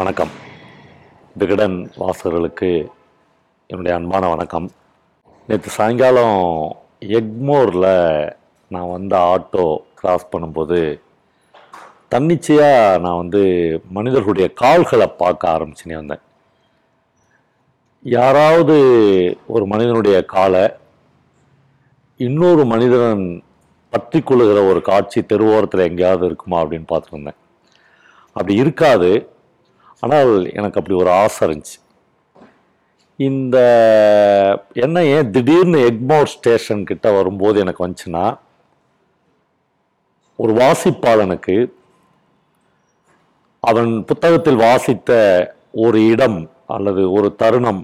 வணக்கம். விகடன் வாசகர்களுக்கு என்னுடைய அன்பான வணக்கம். நேற்று சாயங்காலம் எக்மோரில் நான் வந்த ஆட்டோ கிராஸ் பண்ணும்போது தன்னிச்சையாக நான் வந்து மனிதர்களுடைய கால்களை பார்க்க ஆரம்பிச்சுனே வந்தேன். யாராவது ஒரு மனிதனுடைய காலை இன்னொரு மனிதன் பற்றி கொள்ளுகிற ஒரு காட்சி தெருவோரத்தில் எங்கேயாவது இருக்குமா அப்படின்னு பார்த்துருந்தேன் அப்படி இருக்காது. ஆனால் எனக்கு அப்படி ஒரு ஆசை இருந்துச்சு. இந்த என்ன ஏன் திடீர்னு எக்மோர் ஸ்டேஷன் கிட்ட வரும்போது எனக்கு வந்துச்சுன்னா ஒரு வாசிப்பாளனுக்கு அவன் புத்தகத்தில் வாசித்த ஒரு இடம் அல்லது ஒரு தருணம்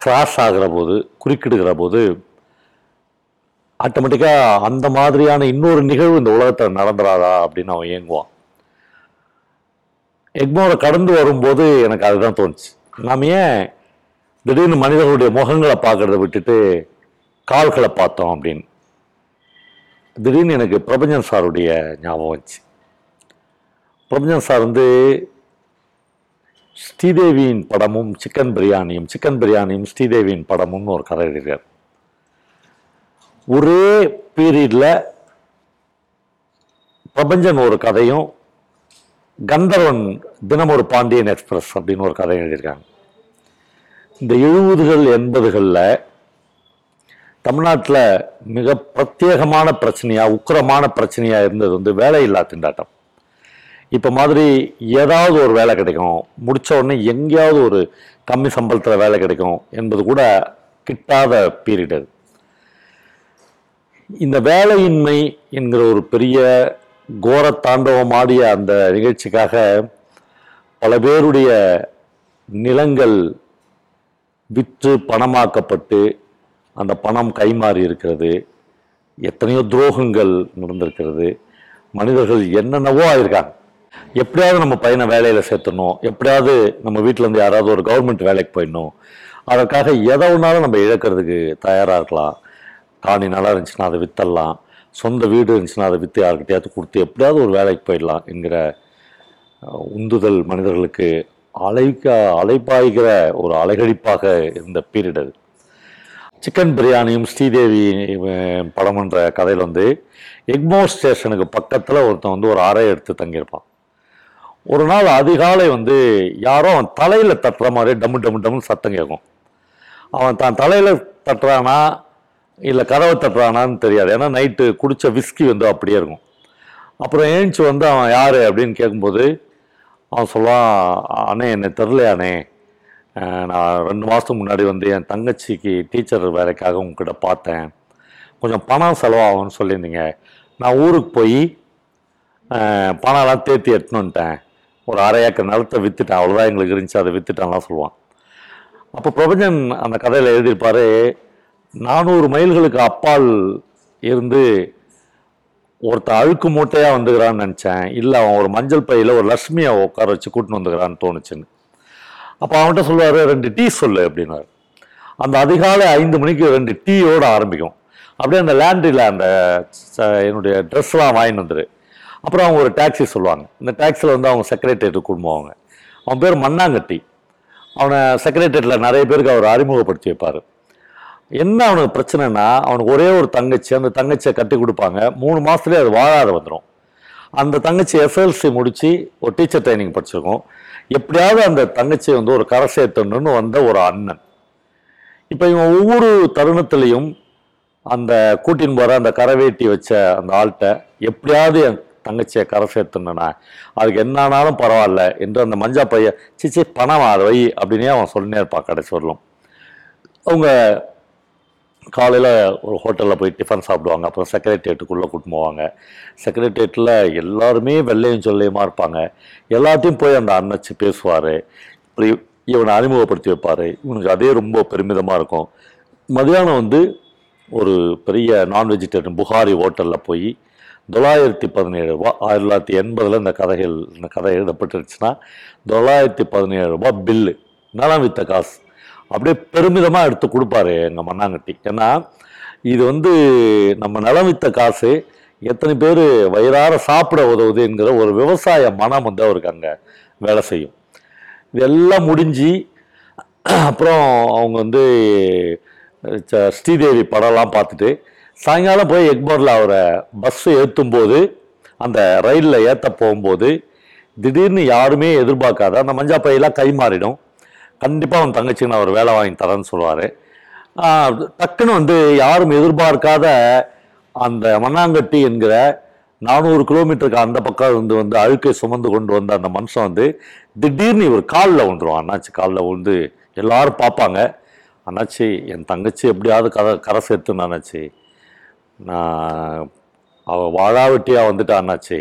கிராஸ் ஆகிற போது குறுக்கிடுகிற போது ஆட்டோமேட்டிக்காக அந்த மாதிரியான இன்னொரு நிகழ்வு இந்த உலகத்தில் நடந்துறாதா அப்படின்னு அவன் ஏங்குவான். எக்மோரை கடந்து வரும்போது எனக்கு அதுதான் தோணுச்சு. நாம் ஏன் திடீர்னு மனிதர்களுடைய முகங்களை பார்க்கறத விட்டுட்டு கால்களை பார்த்தோம் அப்படின்னு. திடீர்னு எனக்கு பிரபஞ்சன் சாருடைய ஞாபகம் வந்துச்சு. பிரபஞ்சன் சார் வந்து ஸ்ரீதேவியின் படமும் சிக்கன் பிரியாணியும் சிக்கன் பிரியாணியும் ஸ்ரீதேவியின் படமும்னு ஒரு கதை எழுதியிருக்கார். ஒரே பீரியடில் பிரபஞ்சன் ஒரு கதையும் கந்தர்வன் தினம் ஒரு பாண்டியன் எக்ஸ்பிரஸ் அப்படின்னு ஒரு கதை எழுதியிருக்காங்க. இந்த எழுபதுகள் எண்பதுகளில் தமிழ்நாட்டில் மிக பிரத்யேகமான பிரச்சனையாக உக்கிரமான பிரச்சனையாக இருந்தது வந்து வேலையில்லா திண்டாட்டம். இப்போ மாதிரி ஏதாவது ஒரு வேலை கிடைக்கும் முடித்த உடனே எங்கேயாவது ஒரு கம்மி சம்பளத்தில் வேலை கிடைக்கும் என்பது கூட கிட்டாத பீரியட் அது. இந்த வேலையின்மை என்கிற ஒரு பெரிய கோர தாண்டவம் ஆடிய அந்த நிகழ்ச்சிக்காக பல பேருடைய நிலங்கள் விற்று பணமாக்கப்பட்டு அந்த பணம் கைமாறி இருக்கிறது. எத்தனையோ துரோகங்கள் நடந்திருக்கிறது. மனிதர்கள் என்னென்னவோ ஆயிருக்காங்க. எப்படியாவது நம்ம பையனை வேலையில் சேர்த்தணும் எப்படியாவது நம்ம வீட்டில் இருந்து யாராவது ஒரு கவர்மெண்ட் வேலைக்கு போயிடணும். அதற்காக எதை ஒன்றாலும் நம்ம இழக்கிறதுக்கு தயாராக இருக்கலாம். காணி நல்லா இருந்துச்சுன்னா அதை வித்தரலாம். சொந்த வீடு இருந்துச்சுன்னா அதை விற்று யாருக்கிட்டையாவது கொடுத்து எப்படியாவது ஒரு வேலைக்கு போயிடலாம் என்கிற உந்துதல் மனிதர்களுக்கு அலைக்க அலைப்பாய்கிற ஒரு அலைகழிப்பாக இருந்த பீரியட் அது. சிக்கன் பிரியாணியும் ஸ்ரீதேவி படம்ன்ற கதையில் வந்து எக்மோர் ஸ்டேஷனுக்கு பக்கத்தில் ஒருத்தன் வந்து ஒரு அறை எடுத்து தங்கியிருப்பான். ஒரு நாள் அதிகாலை வந்து யாரோ அவன் தலையில் தட்டுற மாதிரி டம்மு டம்மு டம்முன்னு சத்தம் கேட்கும். அவன் தான் தலையில் தட்டுறானா இல்லை கதவை தட்டுறானான்னு தெரியாது. ஏன்னா நைட்டு குடித்த விஸ்கி வந்து அப்படியே இருக்கும். அப்புறம் ஏஞ்சி வந்து அவன் யார் அப்படின்னு கேட்கும்போது அவன் சொல்லுவான் அண்ணே என்னை தெரிலையாண்ணே. நான் ரெண்டு மாதத்துக்கு முன்னாடி வந்து என் தங்கச்சிக்கு டீச்சர் வேலைக்காக உங்ககிட்ட பார்த்தேன். கொஞ்சம் பணம் செலவாகும்னு சொல்லியிருந்தீங்க. நான் ஊருக்கு போய் பணம்லாம் தேத்தி எடுத்துன்னு வந்துட்டேன். ஒரு அரை ஏக்கர் நிலத்தை விற்றுட்டேன் அவ்வளோதான் எங்களுக்கு இருந்துச்சு. அதை விற்றுட்டேன்லாம் சொல்லுவான். அப்போ பிரபஞ்சன் அந்த கதையில் எழுதியிருப்பார் நானூறு மைல்களுக்கு அப்பால் இருந்து ஒருத்தன் அழுக்கு மூட்டையாக வந்துக்கிறான்னு நினச்சேன். இல்லை அவன் ஒரு மஞ்சள் பையில் ஒரு லக்ஷ்மியை உட்கார வச்சு கூட்டின்னு வந்துக்கிறான்னு தோணுச்சுன்னு. அப்போ அவன்கிட்ட சொல்லுவார் ரெண்டு டீ சொல்லு அப்படின்னாரு அந்த அதிகாலை ஐந்து மணிக்கு ரெண்டு டீயோடு ஆரம்பிக்கும். அப்படியே அந்த லேண்ட்ரியில் அந்த ச- என்னுடைய ட்ரெஸ்லாம் வாங்கிட்டு வந்துரு. அப்புறம் அவங்க ஒரு டாக்ஸி சொல்லுவாங்க. இந்த டாக்ஸியில் வந்து அவங்க செக்ரட்டரியேட்டுக்கு கூட்டு அவன் பேர் மண்ணாங்கட்டி அவனை செக்ரட்டரியேட்டில் நிறைய பேருக்கு அவர் அறிமுகப்படுத்தி வைப்பார். என்ன அவனுக்கு பிரச்சனைனா அவனுக்கு ஒரே ஒரு தங்கச்சி அந்த தங்கச்சியை கட்டி கொடுப்பாங்க. மூணு மாதத்துலேயே அது வாழாத வந்துடும் அந்த தங்கச்சி எஸ்எல்சி முடித்து ஒரு டீச்சர் ட்ரைனிங் படிச்சிருக்கோம். எப்படியாவது அந்த தங்கச்சியை வந்து ஒரு கரை சேர்த்தணுன்னு வந்த ஒரு அண்ணன். இப்போ இவன் ஒவ்வொரு தருணத்துலேயும் அந்த கூட்டின்னு போகிற அந்த கரை வேட்டி வச்ச அந்த ஆள்கிட்ட எப்படியாவது என் தங்கச்சியை கரை சேர்த்துனா அதுக்கு என்ன ஆனாலும் பரவாயில்ல என்று அந்த மஞ்சா பையன் சிச்சி பணம் அது வை அப்படின்னே அவன் சொல்லினே இருப்பான் கடைசி வரலும். அவங்க காலையில் ஒரு ஹோட்டலில் போய் டிஃபன் சாப்பிடுவாங்க. அப்புறம் செக்ரட்டேரியட்டுக்குள்ளே கூட்டு போவாங்க. செக்ரட்டேரியட்டில் எல்லாருமே வெள்ளையும் சொல்லையுமா இருப்பாங்க. எல்லாத்தையும் போய் அந்த அண்ணச்சி பேசுவார். இப்படி இவனை அறிமுகப்படுத்தி வைப்பார். இவனுக்கு அதே ரொம்ப பெருமிதமாக இருக்கும். மதியானம் வந்து ஒரு பெரிய நான் வெஜிடேரியன் புகாரி ஹோட்டலில் போய் தொள்ளாயிரத்தி பதினேழு ரூபா ஆயிரத்தி தொள்ளாயிரத்தி எண்பதில் இந்த கதைகள் இந்த கதை எழுதப்பட்டுருச்சுன்னா தொள்ளாயிரத்தி பதினேழு ரூபா பில்லு நலம் வித்த காசு. அப்படியே பெருமிதமாக எடுத்து கொடுப்பாரு எங்கள் மண்ணாங்கட்டி. ஏன்னா இது வந்து நம்ம நலம் வித்த காசு எத்தனை பேர் வயிறார சாப்பிட உதவுது என்கிற ஒரு விவசாய மனம் வந்து அவருக்கு அங்கே வேலை செய்யும். இதெல்லாம் முடிஞ்சு அப்புறம் அவங்க வந்து ச- ஸ்ரீதேவி படம்லாம் பார்த்துட்டு சாயங்காலம் போய் எக்மோரில் அவரை பஸ்ஸு ஏற்றும் போது அந்த ரயிலில் ஏற்ற போகும்போது திடீர்னு யாருமே எதிர்பார்க்காத அந்த மஞ்சா பையெல்லாம் கை மாறிடும் கண்டிப்பாக அவன் தங்கச்சிக்கு நான் ஒரு வேலை வாங்கி தரேன்னு சொல்லுவார். டக்குன்னு வந்து யாரும் எதிர்பார்க்காத அந்த மண்ணாங்கட்டி என்கிற நானூறு கிலோமீட்டருக்கு அந்த பக்கம் இருந்து வந்து அழுக்கை சுமந்து கொண்டு வந்த அந்த மனுஷன் வந்து திடீர்னு இவர் காலில் விழுந்துருவான். அண்ணாச்சி காலில் விழுந்து எல்லாரும் பார்ப்பாங்க. அண்ணாச்சி என் தங்கச்சி எப்படியாவது கரை கரை சேர்த்துன்னு அண்ணாச்சி. நான் அவள் வாழாவட்டியாக வந்துட்டா அண்ணாச்சி.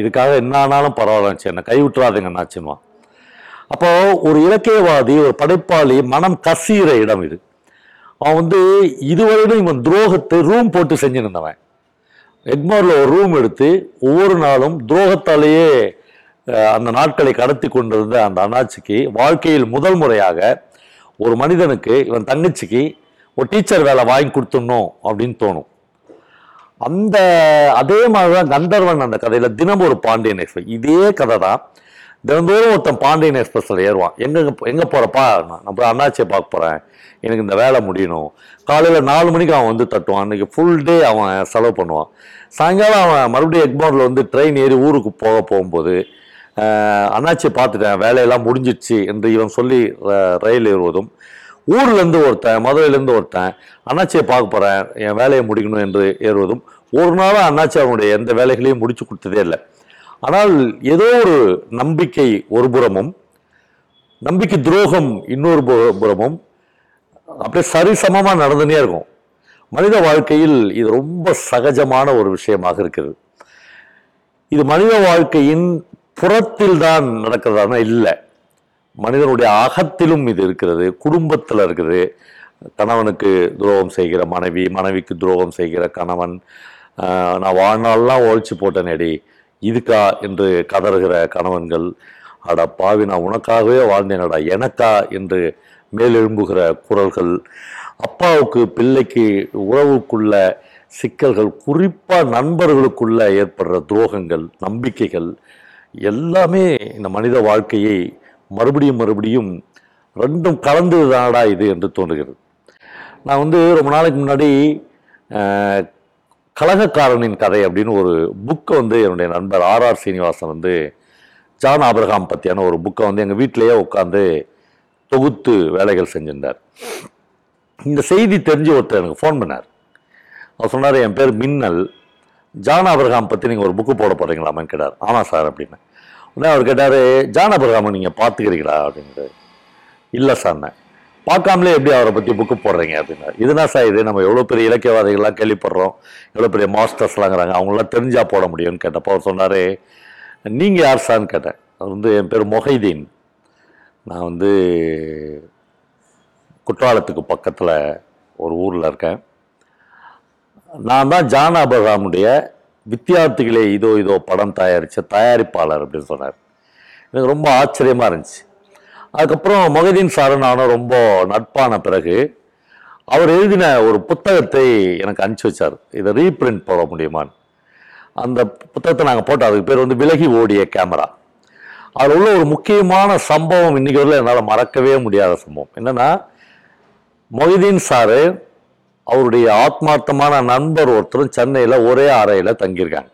இதுக்காக என்ன ஆனாலும் பரவாயில்லச்சு என்னை கை விட்டுறாதுங்க அண்ணாச்சின்வான் அப்போ ஒரு இலக்கியவாதி ஒரு படைப்பாளி மனம் கசிகிற இடம் இது. அவன் வந்து இதுவரையிலும் இவன் துரோகத்தை ரூம் போட்டு செஞ்சு நின்றவன் எக்மோரில் ஒரு ரூம் எடுத்து ஒவ்வொரு நாளும் துரோகத்தாலேயே அந்த நாட்களை கடத்தி கொண்டிருந்த அந்த அண்ணாச்சிக்கு வாழ்க்கையில் முதல் முறையாக ஒரு மனிதனுக்கு இவன் தங்கச்சிக்கு ஒரு டீச்சர் வேலை வாங்கி கொடுத்துடணும் அப்படின்னு தோணும். அந்த அதே மாதிரி தான் கந்தர்வன் அந்த கதையில் தினம் ஒரு பாண்டியன் எக்ஸ்பிரஸ் இதே கதை தான் தினந்தோறும் ஒருத்தன் பாண்டியன் எக்ஸ்பிரஸில் ஏறுவான். எங்கே எங்கே போகிறப்பா நான் போய் அண்ணாச்சியை பார்க்க போகிறேன் எனக்கு இந்த வேலை முடியணும். காலையில் நாலு மணிக்கு அவன் வந்து தட்டுவான். அன்றைக்கி ஃபுல் டே அவன் செலவு பண்ணுவான். சாயங்காலம் அவன் மறுபடியும் எக்மோரில் வந்து ட்ரெயின் ஏறி ஊருக்கு போக போகும்போது அண்ணாச்சியை பார்த்துட்டேன். வேலையெல்லாம் முடிஞ்சிடுச்சு என்று இவன் சொல்லி ர- ரயில் ஏறுவதும் ஊர்லேருந்து ஒருத்தன் மதுரையிலேருந்து ஒருத்தன் அண்ணாச்சியை பார்க்க போகிறேன் என் வேலையை முடிக்கணும் என்று ஏறுவதும் ஒரு நாளும் அண்ணாச்சி அவனுடைய எந்த வேலைகளையும் முடிச்சு கொடுத்ததே இல்லை. ஆனால் ஏதோ ஒரு நம்பிக்கை ஒரு புறமும் நம்பிக்கை துரோகம் இன்னொரு புறமும் அப்படியே சரிசமமாக நடந்துனே இருக்கும். மனித வாழ்க்கையில் இது ரொம்ப சகஜமான ஒரு விஷயமாக இருக்கிறது. இது மனித வாழ்க்கையின் புறத்தில் தான் நடக்கிறதானா? இல்லை. மனிதனுடைய அகத்திலும் இது இருக்கிறது குடும்பத்தில் இருக்குது. கணவனுக்கு துரோகம் செய்கிற மனைவி மனைவிக்கு துரோகம் செய்கிற கணவன் நான் வாழ்நாள்லாம் ஒழிச்சு போட்டேனேடி. இதுக்கா என்று கதறுகிற கணவன்கள் அட பாவி நான் உனக்காகவே வாழ்ந்தேனடா எனக்கா என்று மேலெழும்புகிற குரல்கள் அப்பாவுக்கு பிள்ளைக்கு உறவுக்குள்ள சிக்கல்கள் குறிப்பாக நண்பர்களுக்குள்ள ஏற்படுற துரோகங்கள் நம்பிக்கைகள் எல்லாமே இந்த மனித வாழ்க்கையை மறுபடியும் மறுபடியும் ரெண்டும் கலந்ததுதானடா இது என்று தோன்றுகிறது. நான் வந்து ரொம்ப நாளைக்கு முன்னாடி கழகக்காரனின் கதை அப்படின்னு ஒரு புக்கை வந்து என்னுடைய நண்பர் ஆர்ஆர் சீனிவாசன் வந்து ஜான் ஆபிரகாம் பற்றியான ஒரு புக்கை வந்து எங்கள் வீட்டிலேயே உட்காந்து தொகுத்து வேலைகள் செஞ்சிருந்தார். இந்த செய்தி தெரிஞ்சு ஒருத்தர் எனக்கு ஃபோன் பண்ணார். அவர் சொன்னார் என் பேர் மின்னல். ஜான் அபிரகாம் பற்றி நீங்கள் ஒரு புக்கு போட போகிறீங்களாமான்னு கேட்டார். ஆமாம் சார் அப்படின்னு. உடனே அவர் கேட்டார் ஜான் அபிரகாமை நீங்கள் பார்த்துக்கிறீங்களா அப்படின்ட்டு இல்லை சார்ண்ணே பார்க்காமலே எப்படி அவரை பற்றி புக்கு போடுறீங்க அப்படின்னா இதுனா சார் இது நம்ம எவ்வளோ பெரிய இலக்கியவாதிகள்லாம் கேள்விப்படுறோம் எவ்வளோ பெரிய மாஸ்டர்ஸ்லாங்கிறாங்க அவங்களாம் தெரிஞ்சால் போட முடியும்னு கேட்டப்போ அவர் சொன்னார் நீங்கள் யார் சார்ன்னு கேட்டேன். அது வந்து என் பேர் மொஹைதீன். நான் வந்து குற்றாலத்துக்கு பக்கத்தில் ஒரு ஊரில் இருக்கேன். நான் தான் ஜான் அபராமுடைய வித்தியார்த்திகளே இதோ இதோ படம் தயாரித்த தயாரிப்பாளர் அப்படின்னு சொன்னார். எனக்கு ரொம்ப ஆச்சரியமாக இருந்துச்சு. அதுக்கப்புறம் மொஹதீன் சாரு நானும் ரொம்ப நட்பான பிறகு அவர் எழுதின ஒரு புத்தகத்தை எனக்கு அனுப்பிச்சி வச்சார். இதை ரீப்ரிண்ட் போட முடியுமான்னு. அந்த புத்தகத்தை நாங்கள் போட்டோம். அதுக்கு பேர் வந்து விலகி ஓடிய கேமரா. அதில் உள்ள ஒரு முக்கியமான சம்பவம் இன்றைக்கி வரல என்னால் மறக்கவே முடியாத சம்பவம். என்னென்னா மொஹிதீன் சாரு அவருடைய ஆத்மார்த்தமான நண்பர் ஒருத்தரும் சென்னையில் ஒரே அறையில் தங்கியிருக்காங்க.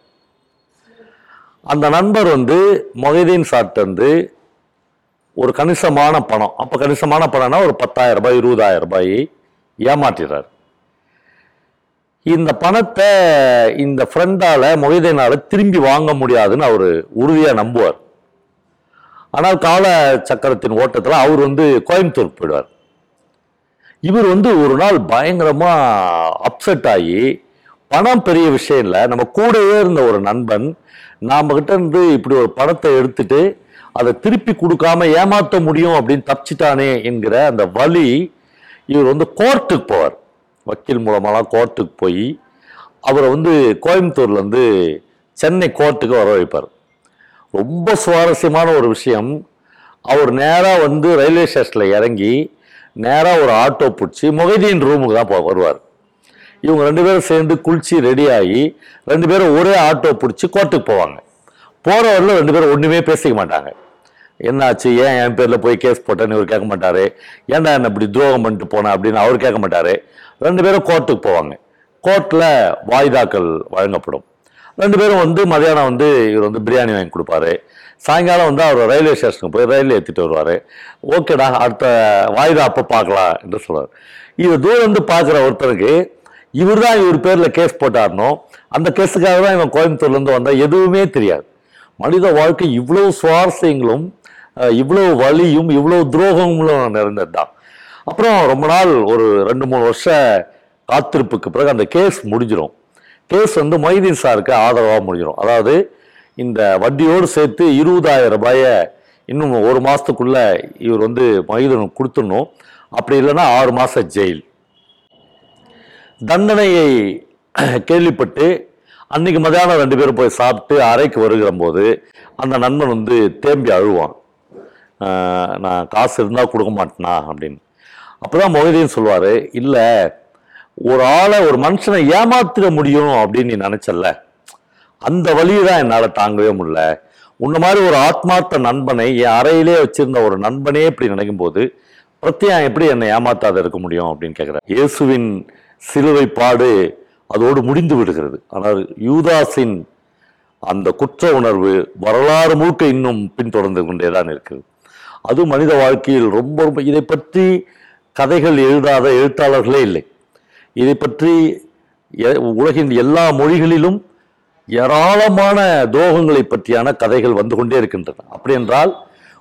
அந்த நண்பர் வந்து மொஹிதீன் சார்ட்டு வந்து ஒரு கணிசமான பணம். அப்போ கணிசமான பணம்னா ஒரு பத்தாயிரம் ரூபாய் இருபதாயிரம் ரூபாய் ஏமாற்றிடுறார். இந்த பணத்தை இந்த ஃப்ரெண்டால் மொஹிதீனால திரும்பி வாங்க முடியாதுன்னு அவர் உறுதியாக நம்புவார். ஆனால் கால சக்கரத்தின் ஓட்டத்தில் அவர் வந்து கோயம்புத்தூர் போயிடுவார். இவர் வந்து ஒரு நாள் பயங்கரமாக அப்செட் ஆகி பணம் பெரிய விஷயம் இல்லை நம்ம கூடவே இருந்த ஒரு நண்பன் நாம் கிட்ட இருந்து இப்படி ஒரு பணத்தை எடுத்துட்டு அதை திருப்பி கொடுக்காம ஏமாத்த முடியும் அப்படின்னு தப்பிச்சிட்டானே என்கிற அந்த வழி இவர் வந்து கோர்ட்டுக்கு போவார். வக்கீல் மூலமாலாம் கோர்ட்டுக்கு போய் அவரை வந்து கோயம்புத்தூர்லேருந்து சென்னை கோர்ட்டுக்கு வர வைப்பார். ரொம்ப சுவாரஸ்யமான ஒரு விஷயம். அவர் நேராக வந்து ரயில்வே ஸ்டேஷனில் இறங்கி நேராக ஒரு ஆட்டோ பிடிச்சி மொஹிதீன் ரூமுக்கு தான் போ வருவார். இவங்க ரெண்டு பேரும் சேர்ந்து குளிச்சு ரெடி ஆகி ரெண்டு பேரும் ஒரே ஆட்டோ பிடிச்சி கோர்ட்டுக்கு போவாங்க. போகிற வரல ரெண்டு பேரும் ஒன்றுமே பேசிக்க மாட்டாங்க. என்னாச்சு? ஏன் என் பேரில் போய் கேஸ் போட்டேன்னு இவர் கேட்க மாட்டார். ஏன்டா என்ன இப்படி துரோகம் பண்ணிட்டு போன அப்படின்னு அவர் கேட்க மாட்டார். ரெண்டு பேரும் கோர்ட்டுக்கு போவாங்க. கோர்ட்டில் வாய்தாக்கள் வழங்கப்படும். ரெண்டு பேரும் வந்து மதியானம் வந்து இவர் வந்து பிரியாணி வாங்கி கொடுப்பாரு. சாயங்காலம் வந்து அவர் ரயில்வே ஸ்டேஷனுக்கு போய் ரயில் ஏற்றிட்டு வருவார். ஓகேடா அடுத்த வாய்தா அப்போ பார்க்கலாம் என்று சொல்வார் இவர் தூரம் வந்து பார்க்குற ஒருத்தருக்கு இவர் தான் இவர் பேரில் கேஸ் போட்டார்னோ அந்த கேஸுக்காக தான் இவன் கோயம்புத்தூர்லேருந்து வந்தால் எதுவுமே தெரியாது. மனித வாழ்க்கை இவ்வளோ சுவாரஸ்யங்களும் இவ்வளோ வலியும் இவ்வளோ துரோகங்களும் நிறைந்தது தான் அப்புறம் ரொம்ப நாள் ஒரு ரெண்டு மூணு வருஷ காத்திருப்புக்கு பிறகு அந்த கேஸ் முடிஞ்சிடும் கேஸ் வந்து மொய்தீன் சாருக்கு ஆதரவாக முடிஞ்சிடும் அதாவது இந்த வட்டியோடு சேர்த்து இருபதாயிரம் ரூபாயை இன்னும் ஒரு மாதத்துக்குள்ளே இவர் வந்து மொய்தீனுக்கு கொடுத்துடணும். அப்படி இல்லைன்னா ஆறு மாதம் ஜெயில். தண்டனையை கேள்விப்பட்டு அன்னைக்கு மதியானம் ரெண்டு பேரும் போய் சாப்பிட்டு அறைக்கு வருகிற போது அந்த நண்பன் வந்து தேம்பி அழுவான். நான் காசு இருந்தால் கொடுக்க மாட்டேனா அப்படின்னு. அப்பதான் மொஹிதீன் சொல்லுவார் இல்லை ஒரு ஆளை ஒரு மனுஷனை ஏமாத்திட முடியும் அப்படின்னு நீ நினச்சல்ல. அந்த வழியை தான் என்னால் தாங்கவே முடியல. உன்ன மாதிரி ஒரு ஆத்மார்த்த நண்பனை என் அறையிலே வச்சிருந்த ஒரு நண்பனே இப்படி நினைக்கும் போது பிரத்யம் எப்படி என்னை ஏமாத்தாத இருக்க முடியும்? அப்படின்னு கேட்குறேன் இயேசுவின் சிலுவை பாடு அதோடு முடிந்து விடுகிறது. ஆனால் யூதாஸின் அந்த குற்ற உணர்வு வரலாறு முழுக்க இன்னும் பின்தொடர்ந்து கொண்டே தான் இருக்குது அது மனித வாழ்க்கையில் ரொம்ப ரொம்ப இதை பற்றி கதைகள் எழுதாத எழுத்தாளர்களே இல்லை. இதை பற்றி எ- உலகின் எல்லா மொழிகளிலும் ஏராளமான துரோகங்களை பற்றியான கதைகள் வந்து கொண்டே இருக்கின்றன. அப்படி என்றால்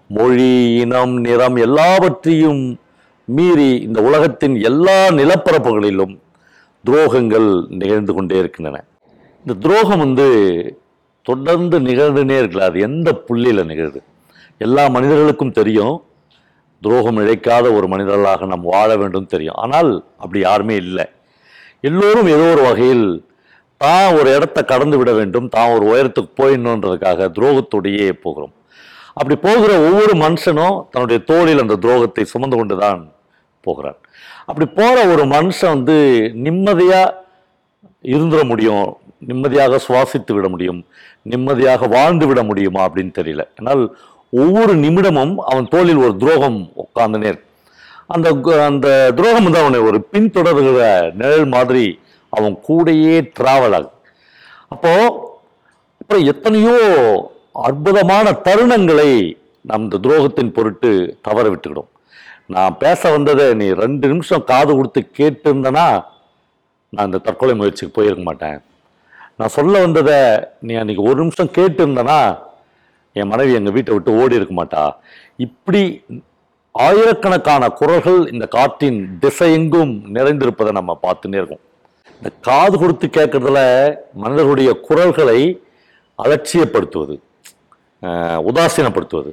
மொழி இனம் நிறம் எல்லாவற்றையும் மீறி இந்த உலகத்தின் எல்லா நிலப்பரப்புகளிலும் துரோகங்கள் நிகழ்ந்து கொண்டே இருக்கின்றன. இந்த துரோகம் வந்து தொடர்ந்து நிகழ்ந்துனே இருக்கலாம். அது எந்த புள்ளியில் நிகழ்து? எல்லா மனிதர்களுக்கும் தெரியும். துரோகம் இழைக்காத ஒரு மனிதர்களாக நாம் வாழ வேண்டும் தெரியும். ஆனால் அப்படி யாருமே இல்லை. எல்லோரும் ஏதோ ஒரு வகையில் தான் ஒரு இடத்த கடந்து விட வேண்டும் தான் ஒரு உயரத்துக்கு போயிடணுன்றதுக்காக துரோகத்தோடையே போகிறோம். அப்படி போகிற ஒவ்வொரு மனுஷனும் தன்னுடைய தோளில் அந்த துரோகத்தை சுமந்து கொண்டு தான் போகிறான். அப்படி போகிற ஒரு மனுஷன் வந்து நிம்மதியாக இருந்துட முடியும் நிம்மதியாக சுவாசித்து விட முடியும் நிம்மதியாக வாழ்ந்து விட முடியுமா அப்படின்னு தெரியல. ஆனால் ஒவ்வொரு நிமிடமும் அவன் தோளில் ஒரு துரோகம் உட்கார்ந்துனே நேர் அந்த அந்த துரோகம் வந்து அவனை ஒரு பின்தொடர்கிற நிழல் மாதிரி அவன் கூடயே டிராவல் ஆகும் அப்போது அப்புறம் எத்தனையோ அற்புதமான தருணங்களை நம் இந்த துரோகத்தின் பொருட்டு தவற விட்டுக்கிடும் நான் பேச வந்ததை நீ ரெண்டு நிமிஷம் காது கொடுத்து கேட்டிருந்தனா நான் இந்த தற்கொலை முயற்சிக்கு போயிருக்க மாட்டேன். நான் சொல்ல வந்ததை நீ அன்றைக்கி ஒரு நிமிஷம் கேட்டிருந்தனா என் மனைவி எங்கள் வீட்டை விட்டு ஓடி இருக்க மாட்டா. இப்படி ஆயிரக்கணக்கான குரல்கள் இந்த காற்றின் திசையெங்கும் நிறைந்திருப்பதை நம்ம பார்த்துன்னே இருக்கோம். இந்த காது கொடுத்து கேட்கறதுல மனிதர்களுடைய குரல்களை அலட்சியப்படுத்துவது உதாசீனப்படுத்துவது.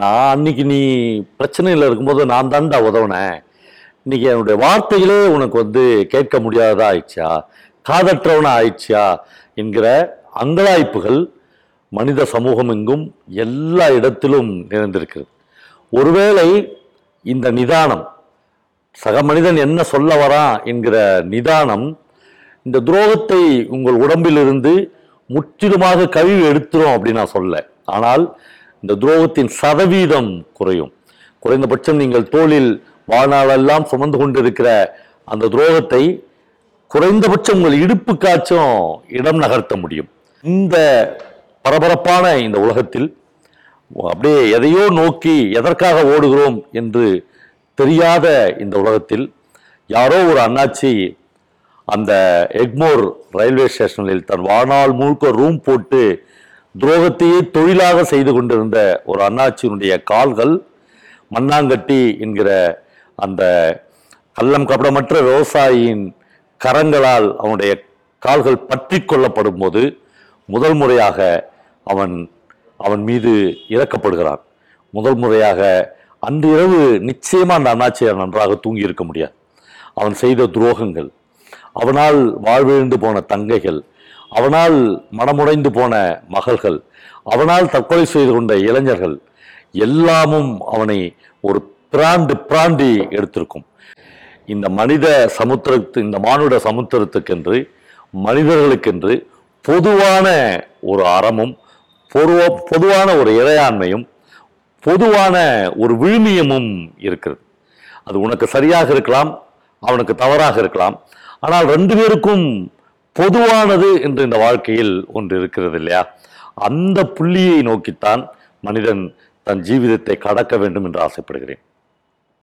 நான் அன்னைக்கு நீ பிரச்சனையில் இருக்கும்போது நான் தாண்டா உதவுனேன். இன்னைக்கு என்னுடைய வார்த்தைகளே உனக்கு வந்து கேட்க முடியாததாக ஆயிடுச்சா? காதற்றவனாக ஆயிடுச்சா என்கிற அங்கலாய்ப்புகள் மனித சமூகம் எங்கும் எல்லா இடத்திலும் நிறைந்திருக்கிறது. ஒருவேளை இந்த நிதானம் சக மனிதன் என்ன சொல்ல வரான் என்கிற நிதானம் இந்த துரோகத்தை உங்கள் உடம்பிலிருந்து முற்றிலுமாக கழுவி எடுத்துரும் அப்படின்னு நான் சொல்ல. ஆனால் இந்த துரோகத்தின் சதவீதம் குறையும். குறைந்தபட்சம் நீங்கள் தோளில் வாழ்நாளெல்லாம் சுமந்து கொண்டிருக்கிற அந்த துரோகத்தை குறைந்தபட்சம் உங்கள் இடுப்புக்காச்சும் இடம் நகர்த்த முடியும். இந்த பரபரப்பான இந்த உலகத்தில் அப்படியே எதையோ நோக்கி எதற்காக ஓடுகிறோம் என்று தெரியாத இந்த உலகத்தில் யாரோ ஒரு அண்ணாச்சி அந்த எக்மோர் ரயில்வே ஸ்டேஷனில் தன் வாழ்நாள் முழுக்க ரூம் போட்டு துரோகத்தையே தொழிலாக செய்து கொண்டிருந்த ஒரு அண்ணாச்சியினுடைய கால்கள் மண்ணாங்கட்டி என்கிற அந்த கள்ளம் கபடமற்ற விவசாயியின் கரங்களால் அவனுடைய கால்கள் பற்றி கொள்ளப்படும் போது முதல் முறையாக அவன் அவன் மீது இறக்கப்படுகிறான். முதல் முறையாக அன்று இரவு நிச்சயமாக அந்த அண்ணாச்சியார் நன்றாக தூங்கி இருக்க முடியாது. அவன் செய்த துரோகங்கள் அவனால் வாழ்விழந்து போன தங்கைகள் அவனால் மனமுடைந்து போன மகள்கள் அவனால் தற்கொலை செய்து கொண்ட இளைஞர்கள் எல்லாமும் அவனை ஒரு பிராண்டு பிராண்டி எடுத்திருக்கும். இந்த மனித சமுத்திரத்து இந்த மானுட சமுத்திரத்துக்கென்று மனிதர்களுக்கென்று பொதுவான ஒரு அறமும் பொதுவா பொதுவான ஒரு இறையாண்மையும் பொதுவான ஒரு விழுமியமும் இருக்கிறது. அது உனக்கு சரியாக இருக்கலாம் அவனுக்கு தவறாக இருக்கலாம். ஆனால் ரெண்டு பேருக்கும் பொதுவானது என்று இந்த வாழ்க்கையில் ஒன்று இருக்கிறது இல்லையா? அந்த புள்ளியை நோக்கித்தான் மனிதன் தன் ஜீவிதத்தை கடக்க வேண்டும் என்று ஆசைப்படுகிறேன்.